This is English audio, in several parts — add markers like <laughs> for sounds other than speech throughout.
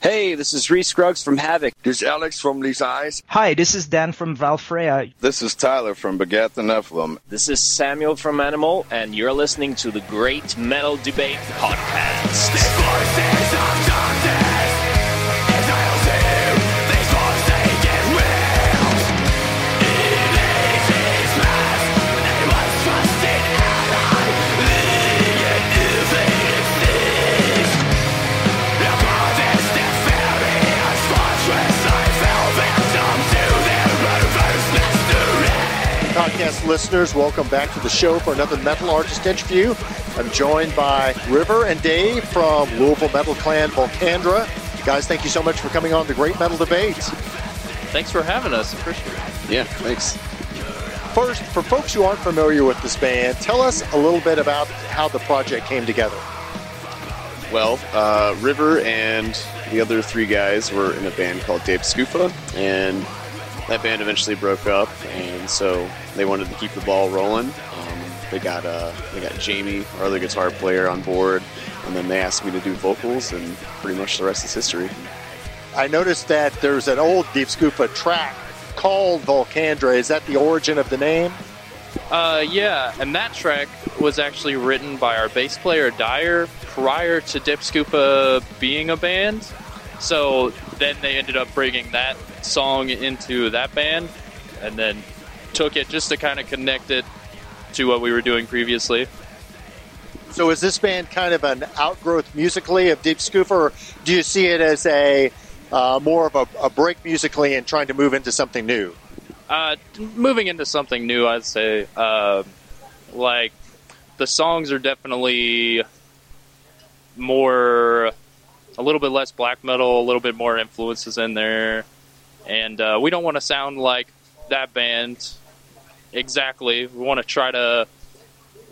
Hey, this is Reese Scruggs from Havoc. This is Alex from Lisa Eyes. Hi, this is Dan from Valfreya. This is Tyler from Begat the Nephilim. This is Samuel from Animal, and you're listening to the Great Metal Debate Podcast. Podcast listeners, welcome back to the show for another Metal Artist interview. I'm joined by River and Dave from Louisville Metal Clan Volcandra. Guys, thank you so much for coming on the Great Metal Debate. Thanks for having us. Appreciate it. Yeah, thanks. First, for folks who aren't familiar with this band, tell us a little bit about how the project came together. Well, uh, River and the other three guys were in a band called Dave Scoofa, and that band eventually broke up, and so they wanted to keep the ball rolling. Um, they got uh, they got Jamie, our other guitar player, on board, and then they asked me to do vocals, and pretty much the rest is history. I noticed that there's an old Deep Scoopa track called Volcandra. Is that the origin of the name? Uh, yeah, and that track was actually written by our bass player Dyer prior to Deep Scoopa being a band. So then they ended up bringing that song into that band, and then took it just to kind of connect it to what we were doing previously. So is this band kind of an outgrowth musically of Deep Scoopa, or do you see it as a uh, more of a, a, break musically and trying to move into something new? Uh, moving into something new, I'd say. Uh, like the songs are definitely more, a little bit less black metal, a little bit more influences in there, and uh, we don't want to sound like that band exactly. We want to try to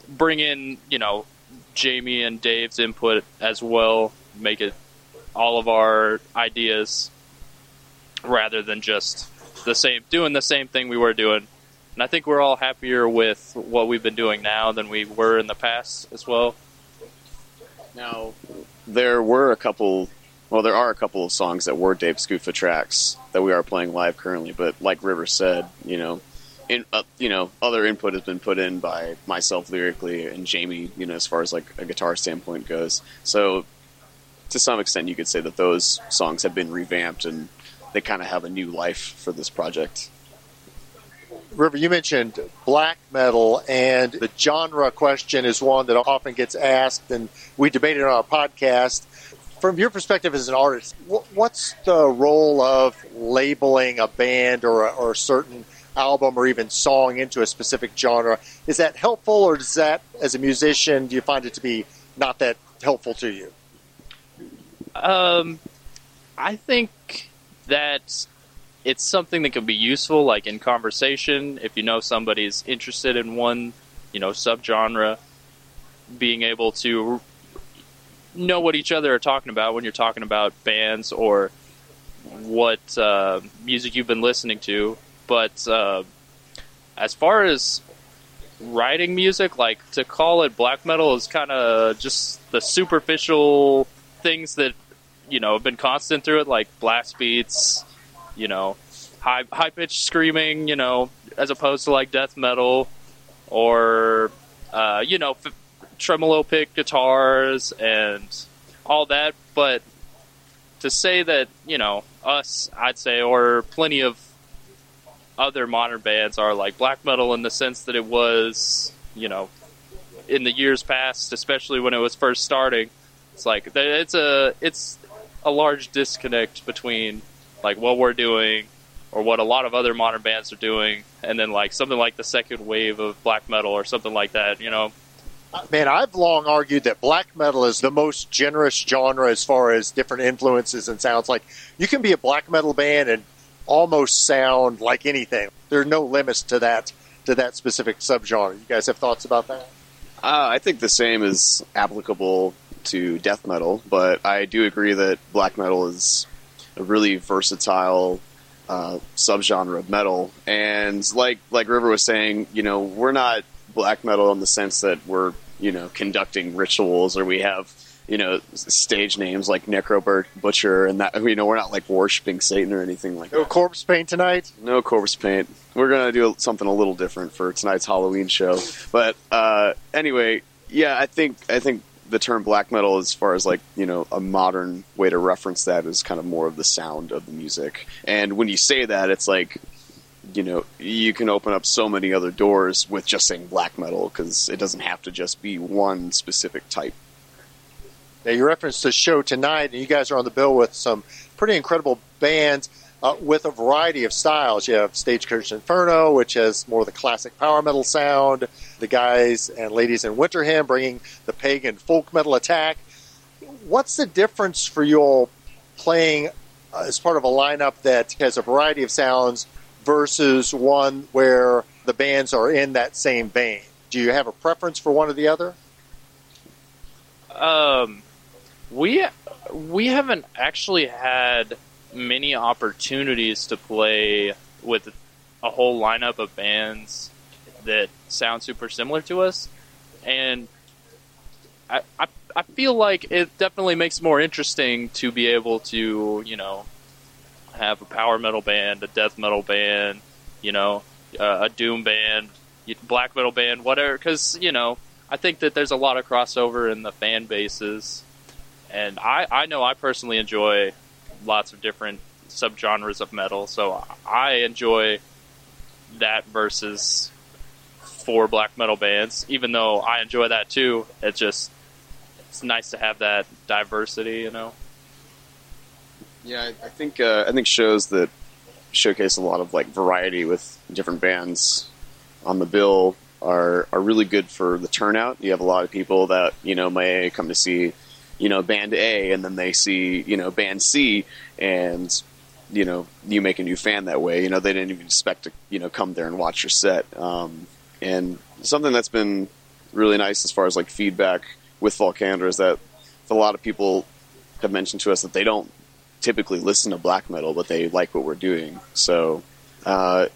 bring in, you know, Jamie and Dave's input as well, make it all of our ideas rather than just the same doing the same thing we were doing. And I think we're all happier with what we've been doing now than we were in the past as well. Now, there were a couple well, there are a couple of songs that were Dave Scoofa tracks that we are playing live currently, but like River said, you know, in, uh, you know, other input has been put in by myself lyrically and Jamie, you know, as far as like a guitar standpoint goes. So, to some extent, you could say that those songs have been revamped and they kind of have a new life for this project. River, you mentioned black metal, and the genre question is one that often gets asked, and we debated on our podcast from your perspective as an artist, what's the role of labeling a band or a, or a certain album or even song into a specific genre? Is that helpful, or does that, as a musician, do you find it to be not that helpful to you? Um, I think that it's something that can be useful, like in conversation. If you know somebody's interested in one, you know, subgenre, being able to know what each other are talking about when you're talking about bands or what uh, music you've been listening to. But uh, as far as writing music, like to call it black metal is kind of just the superficial things that you know have been constant through it, like blast beats, you know, high high pitched screaming, you know, as opposed to like death metal or uh, you know f- tremolo pick guitars and all that, but to say that, you know, us, I'd say, or plenty of other modern bands are like black metal in the sense that it was, you know, in the years past, especially when it was first starting. It's like it's a it's a large disconnect between like what we're doing or what a lot of other modern bands are doing, and then like something like the second wave of black metal or something like that. You know, Man, I've long argued that black metal is the most generous genre as far as different influences and sounds. Like you can be a black metal band and almost sound like anything. There are no limits to that to that specific subgenre. You guys have thoughts about that? Uh, I think the same is applicable to death metal, but I do agree that black metal is a really versatile uh, subgenre of metal. And like like River was saying, you know, we're not black metal in the sense that we're you know conducting rituals or we have you know, stage names like Necro Bur- Butcher, and that you know, we're not like worshiping Satan or anything like No that. No corpse paint tonight. No corpse paint. We're gonna do something a little different for tonight's Halloween show. But uh, anyway, yeah, I think I think the term black metal, as far as like you know, a modern way to reference that is kind of more of the sound of the music. And when you say that, it's like you know you can open up so many other doors with just saying black metal because it doesn't have to just be one specific type. Now, you referenced the show tonight, and you guys are on the bill with some pretty incredible bands uh, with a variety of styles. You have Stagecoach Inferno, which has more of the classic power metal sound. The guys and ladies in Winterhym bringing the pagan folk metal attack. What's the difference for you all playing uh, as part of a lineup that has a variety of sounds versus one where the bands are in that same vein? Do you have a preference for one or the other? Um, we we haven't actually had many opportunities to play with a whole lineup of bands that sound super similar to us, and I I, I feel like it definitely makes it more interesting to be able to you know have a power metal band, a death metal band, you know, uh, a doom band, black metal band, whatever. Because you know, I think that there's a lot of crossover in the fan bases, and I I know I personally enjoy lots of different subgenres of metal, so I enjoy that versus four black metal bands. Even though I enjoy that too, it just it's nice to have that diversity, you know. Yeah, I, I think uh, I think shows that showcase a lot of like variety with different bands on the bill are are really good for the turnout. You have a lot of people that you know may come to see you know band A and then they see you know band C and you know you make a new fan that way. You know they didn't even expect to you know come there and watch your set. Um, and something that's been really nice as far as like feedback with Volcandra is that a lot of people have mentioned to us that they don't typically listen to black metal, but they like what we're doing. So, uh,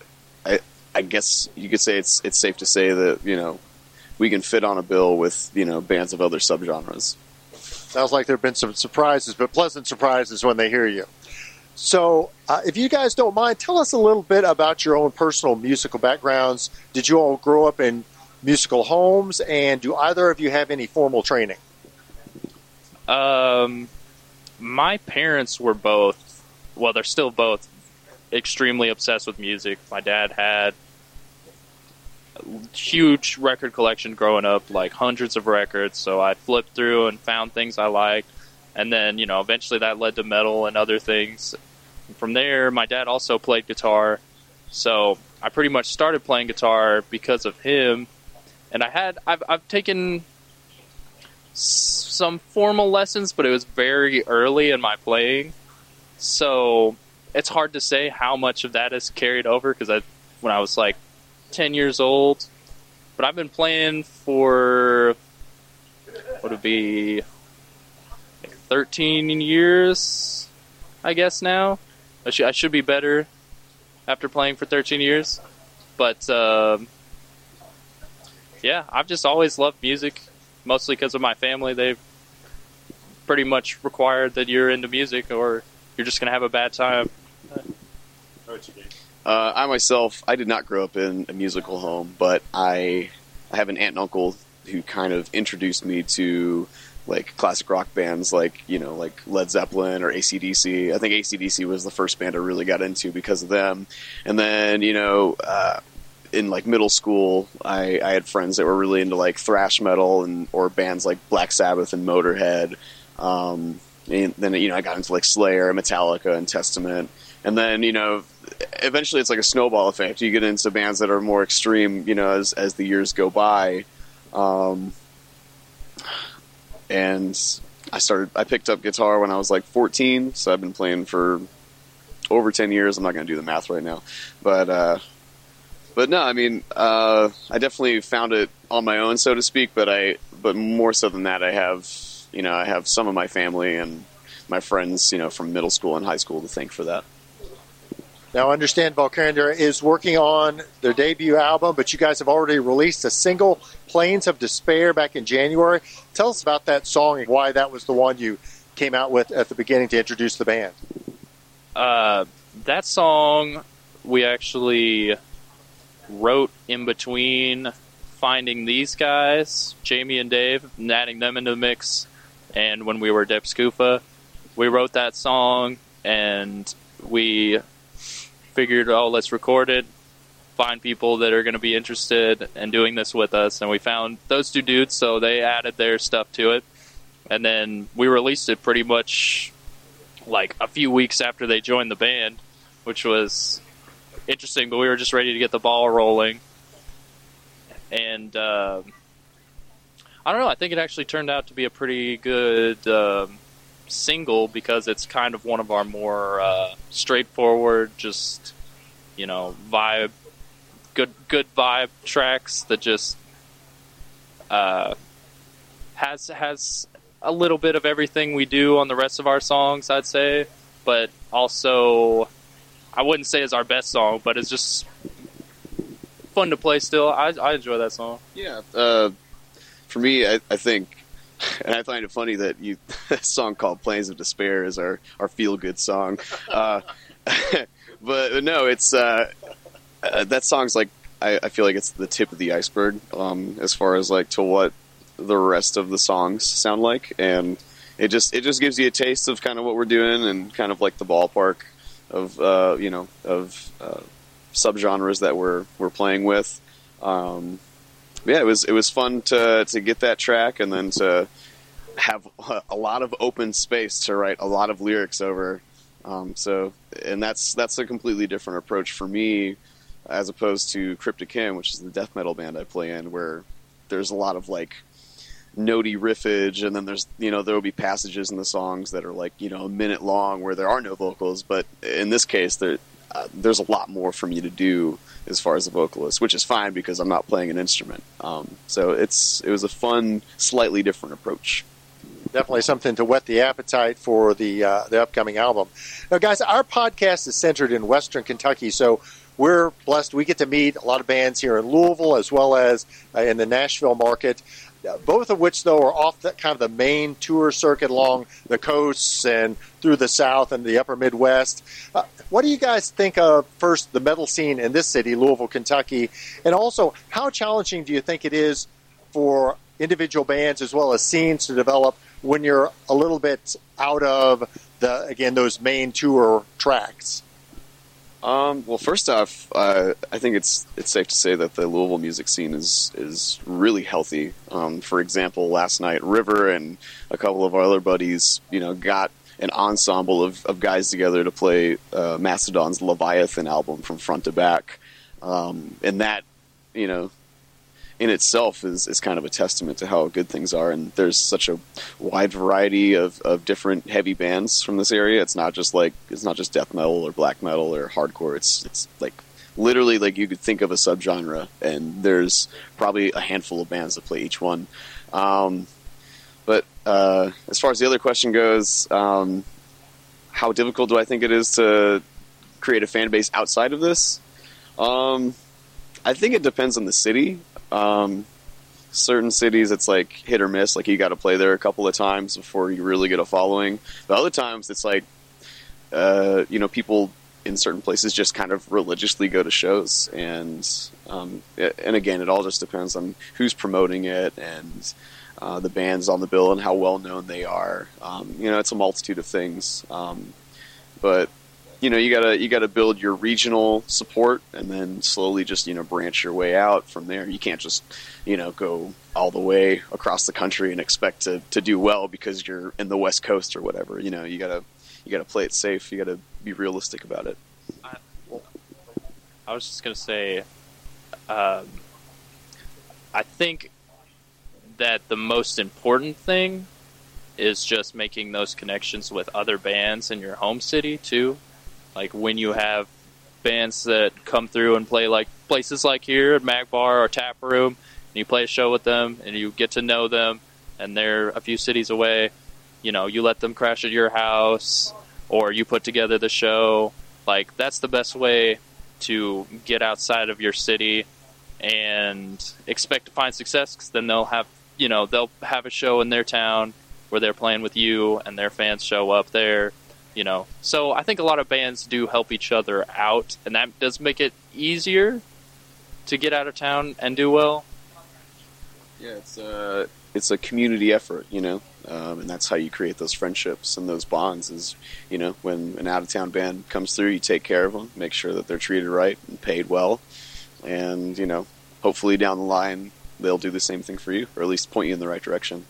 I I guess you could say it's it's safe to say that you know we can fit on a bill with you know bands of other subgenres. Sounds like there have been some surprises, but pleasant surprises when they hear you. So, uh, if you guys don't mind, tell us a little bit about your own personal musical backgrounds. Did you all grow up in musical homes, and do either of you have any formal training? Um, my parents were both, well, they're still both extremely obsessed with music. My dad had huge record collection growing up, like hundreds of records. So I flipped through and found things I liked, and then you know eventually that led to metal and other things. From there, my dad also played guitar, so I pretty much started playing guitar because of him. And I had I've I've taken some formal lessons, but it was very early in my playing, so it's hard to say how much of that is carried over because I when I was like ten years old, but I've been playing for what would be like thirteen years, I guess now. I should I should be better after playing for thirteen years, but um, yeah, I've just always loved music, mostly because of my family. They've pretty much required that you're into music or you're just gonna have a bad time. Uh, I myself, I did not grow up in a musical home, but I, I have an aunt and uncle who kind of introduced me to like classic rock bands like you know like Led Zeppelin or ACDC. I think ACDC was the first band I really got into because of them. And then you know uh, in like middle school, I, I had friends that were really into like thrash metal and or bands like Black Sabbath and Motorhead. Um, and then you know I got into like Slayer, and Metallica, and Testament. And then you know eventually it's like a snowball effect. You get into bands that are more extreme, you know, as as the years go by. Um, and I started. I picked up guitar when I was like 14, so I've been playing for over 10 years. I'm not going to do the math right now, but uh, but no, I mean, uh, I definitely found it on my own, so to speak. But I, but more so than that, I have, you know, I have some of my family and my friends, you know, from middle school and high school to thank for that. Now, I understand Volcandra is working on their debut album, but you guys have already released a single, Plains of Despair, back in January. Tell us about that song and why that was the one you came out with at the beginning to introduce the band. Uh, that song we actually wrote in between finding these guys, Jamie and Dave, and adding them into the mix. And when we were Deb Scoofa, we wrote that song and we figured, oh, let's record it, find people that are going to be interested in doing this with us. And we found those two dudes, so they added their stuff to it. And then we released it pretty much like a few weeks after they joined the band, which was interesting, but we were just ready to get the ball rolling. And uh, I don't know, I think it actually turned out to be a pretty good. Um, single because it's kind of one of our more uh, straightforward, just you know, vibe, good good vibe tracks that just uh, has has a little bit of everything we do on the rest of our songs, I'd say, but also I wouldn't say is our best song, but it's just fun to play still. I, I enjoy that song. Yeah, uh, for me, I, I think <laughs> and I find it funny that you <laughs> a song called "Plains of Despair" is our our feel good song. <laughs> Uh, but no, it's uh, uh, that song's like I, I, feel like it's the tip of the iceberg um, as far as like to what the rest of the songs sound like, and it just it just gives you a taste of kind of what we're doing and kind of like the ballpark of uh, you know of uh, subgenres that we're we're playing with. Um, yeah, it was it was fun to to get that track and then to have a lot of open space to write a lot of lyrics over. Um, so, and that's that's a completely different approach for me as opposed to Cryptic Hymn, which is the death metal band I play in, where there's a lot of like notey riffage, and then there's you know there will be passages in the songs that are like you know a minute long where there are no vocals, but in this case there uh, there's a lot more for me to do as far as a vocalist, which is fine because I'm not playing an instrument. Um, so it's it was a fun, slightly different approach. Definitely something to whet the appetite for the uh, the upcoming album. Now, guys, our podcast is centered in Western Kentucky, so we're blessed. We get to meet a lot of bands here in Louisville as well as uh, in the Nashville market both of which though are off the kind of the main tour circuit along the coasts and through the south and the upper midwest. Uh, what do you guys think of first the metal scene in this city louisville kentucky? And also how challenging do you think it is for individual bands as well as scenes to develop when you're a little bit out of the again those main tour tracks um, well, first off, uh, I think it's it's safe to say that the Louisville music scene is is really healthy. Um, for example, last night, River and a couple of our other buddies, you know, got an ensemble of, of guys together to play uh, Mastodon's Leviathan album from front to back, um, and that, you know, in itself is, is kind of a testament to how good things are. And there's such a wide variety of, of different heavy bands from this area. It's not just like it's not just death metal or black metal or hardcore. It's it's like literally like you could think of a subgenre, and there's probably a handful of bands that play each one. Um, but uh, as far as the other question goes, um, how difficult do I think it is to create a fan base outside of this? Um, I think it depends on the city. Um, certain cities, it's like hit or miss. Like you got to play there a couple of times before you really get a following. But other times, it's like, uh, you know, people in certain places just kind of religiously go to shows, and um, and again, it all just depends on who's promoting it and uh, the bands on the bill and how well known they are. Um, you know, it's a multitude of things. Um, but you know you gotta you gotta build your regional support and then slowly just you know branch your way out from there. You can't just you know go all the way across the country and expect to, to do well because you're in the west coast or whatever. You know you gotta you gotta play it safe. You gotta be realistic about it. I, was just gonna say um, i think that the most important thing is just making those connections with other bands in your home city too like when you have bands that come through and play like places like here at Mag Bar or Tap Room, and you play a show with them and you get to know them, and they're a few cities away. You know, you let them crash at your house, or you put together the show. Like that's the best way to get outside of your city and expect to find success. Because then they'll have you know they'll have a show in their town where they're playing with you, and their fans show up there. You know, so I think a lot of bands do help each other out, and that does make it easier to get out of town and do well. Yeah, it's a it's a community effort, you know, um, and that's how you create those friendships and those bonds. Is you know when an out of town band comes through, you take care of them, make sure that they're treated right and paid well, and you know hopefully down the line they'll do the same thing for you, or at least point you in the right direction.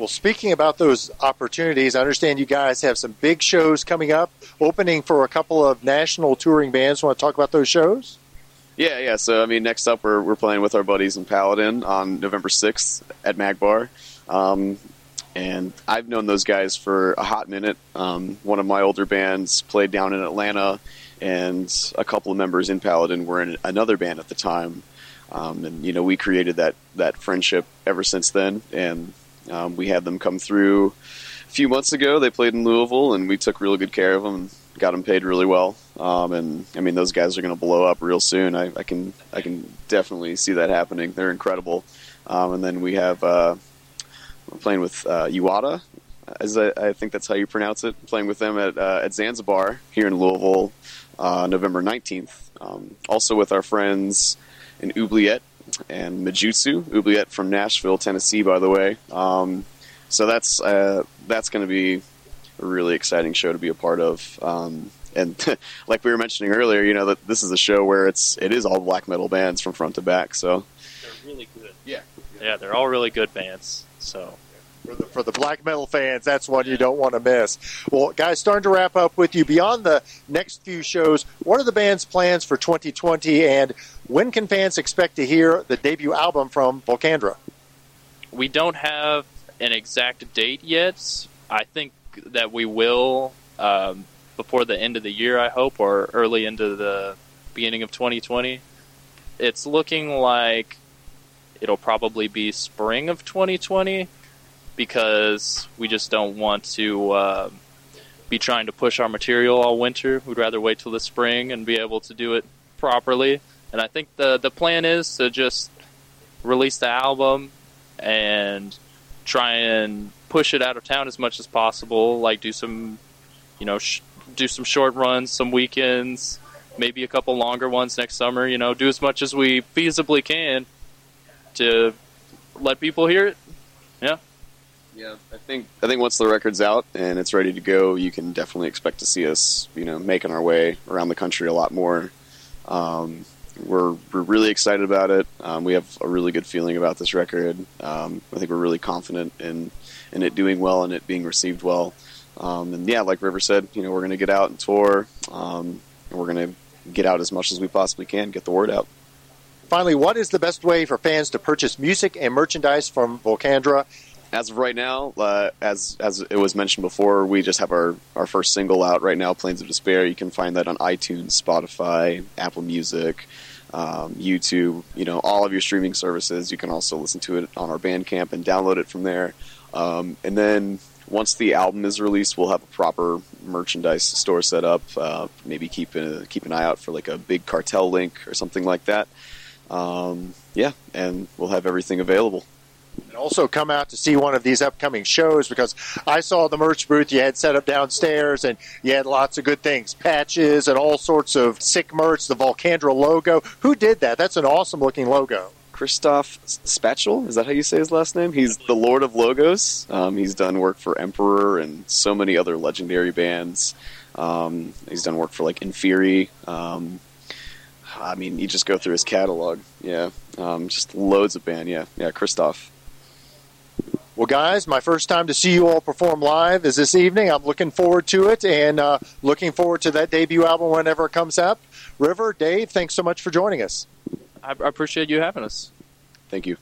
Well, speaking about those opportunities, I understand you guys have some big shows coming up, opening for a couple of national touring bands. Want to talk about those shows? Yeah, yeah. So I mean, next up we're we're playing with our buddies in Paladin on November sixth at Magbar, um, and I've known those guys for a hot minute. Um, one of my older bands played down in Atlanta, and a couple of members in Paladin were in another band at the time, um, and you know we created that that friendship ever since then, and um, we had them come through a few months ago. They played in Louisville, and we took really good care of them. And got them paid really well, um, and I mean those guys are going to blow up real soon. I, I, can I can definitely see that happening. They're incredible. Um, and then we have uh, we're playing with uh, Uada, as I, I, think that's how you pronounce it. Playing with them at uh, at Zanzabar here in Louisville, uh, November nineteenth. Um, also with our friends in Oubliette and Majutsu. Oubliette from Nashville, Tennessee, by the way. Um, so that's uh, that's going to be a really exciting show to be a part of. Um, and <laughs> like we were mentioning earlier, you know that this is a show where it's it is all black metal bands from front to back. So they're really good. Yeah, yeah, they're all really good bands. So for the, for the black metal fans, that's one you don't want to miss. Well, guys, starting to wrap up with you. Beyond the next few shows, what are the band's plans for 2020, and when can fans expect to hear the debut album from Volcandra? We don't have an exact date yet. I think that we will um, before the end of the year, I hope, or early into the beginning of 2020. It's looking like it'll probably be spring of 2020 because we just don't want to uh, be trying to push our material all winter. We'd rather wait till the spring and be able to do it properly. And I think the the plan is to just release the album and try and push it out of town as much as possible. Like do some, you know, sh- do some short runs, some weekends, maybe a couple longer ones next summer. You know, do as much as we feasibly can to let people hear it. Yeah. Yeah, I think I think once the record's out and it's ready to go, you can definitely expect to see us, you know, making our way around the country a lot more. Um, we're we're really excited about it. Um, we have a really good feeling about this record. Um, I think we're really confident in in it doing well and it being received well. Um, and yeah, like River said, you know, we're going to get out and tour. Um, and we're going to get out as much as we possibly can, get the word out. Finally, what is the best way for fans to purchase music and merchandise from Volcandra? As of right now, uh, as as it was mentioned before, we just have our, our first single out right now, "Plains of Despair." You can find that on iTunes, Spotify, Apple Music, um, YouTube. You know, all of your streaming services. You can also listen to it on our Bandcamp and download it from there. Um, and then once the album is released, we'll have a proper merchandise store set up. Uh, maybe keep a, keep an eye out for like a big cartel link or something like that. Um, yeah, and we'll have everything available. And also come out to see one of these upcoming shows because I saw the merch booth you had set up downstairs and you had lots of good things patches and all sorts of sick merch, the Volcandra logo. Who did that? That's an awesome looking logo. Christophe Szpajdel. Is that how you say his last name? He's the Lord of Logos. Um, he's done work for Emperor and so many other legendary bands. Um, he's done work for like Inferi. Um, I mean, you just go through his catalog. Yeah, um, just loads of band. Yeah, yeah, Christophe. Well, guys, my first time to see you all perform live is this evening. I'm looking forward to it and uh, looking forward to that debut album whenever it comes up. River, Dave, thanks so much for joining us. I appreciate you having us. Thank you.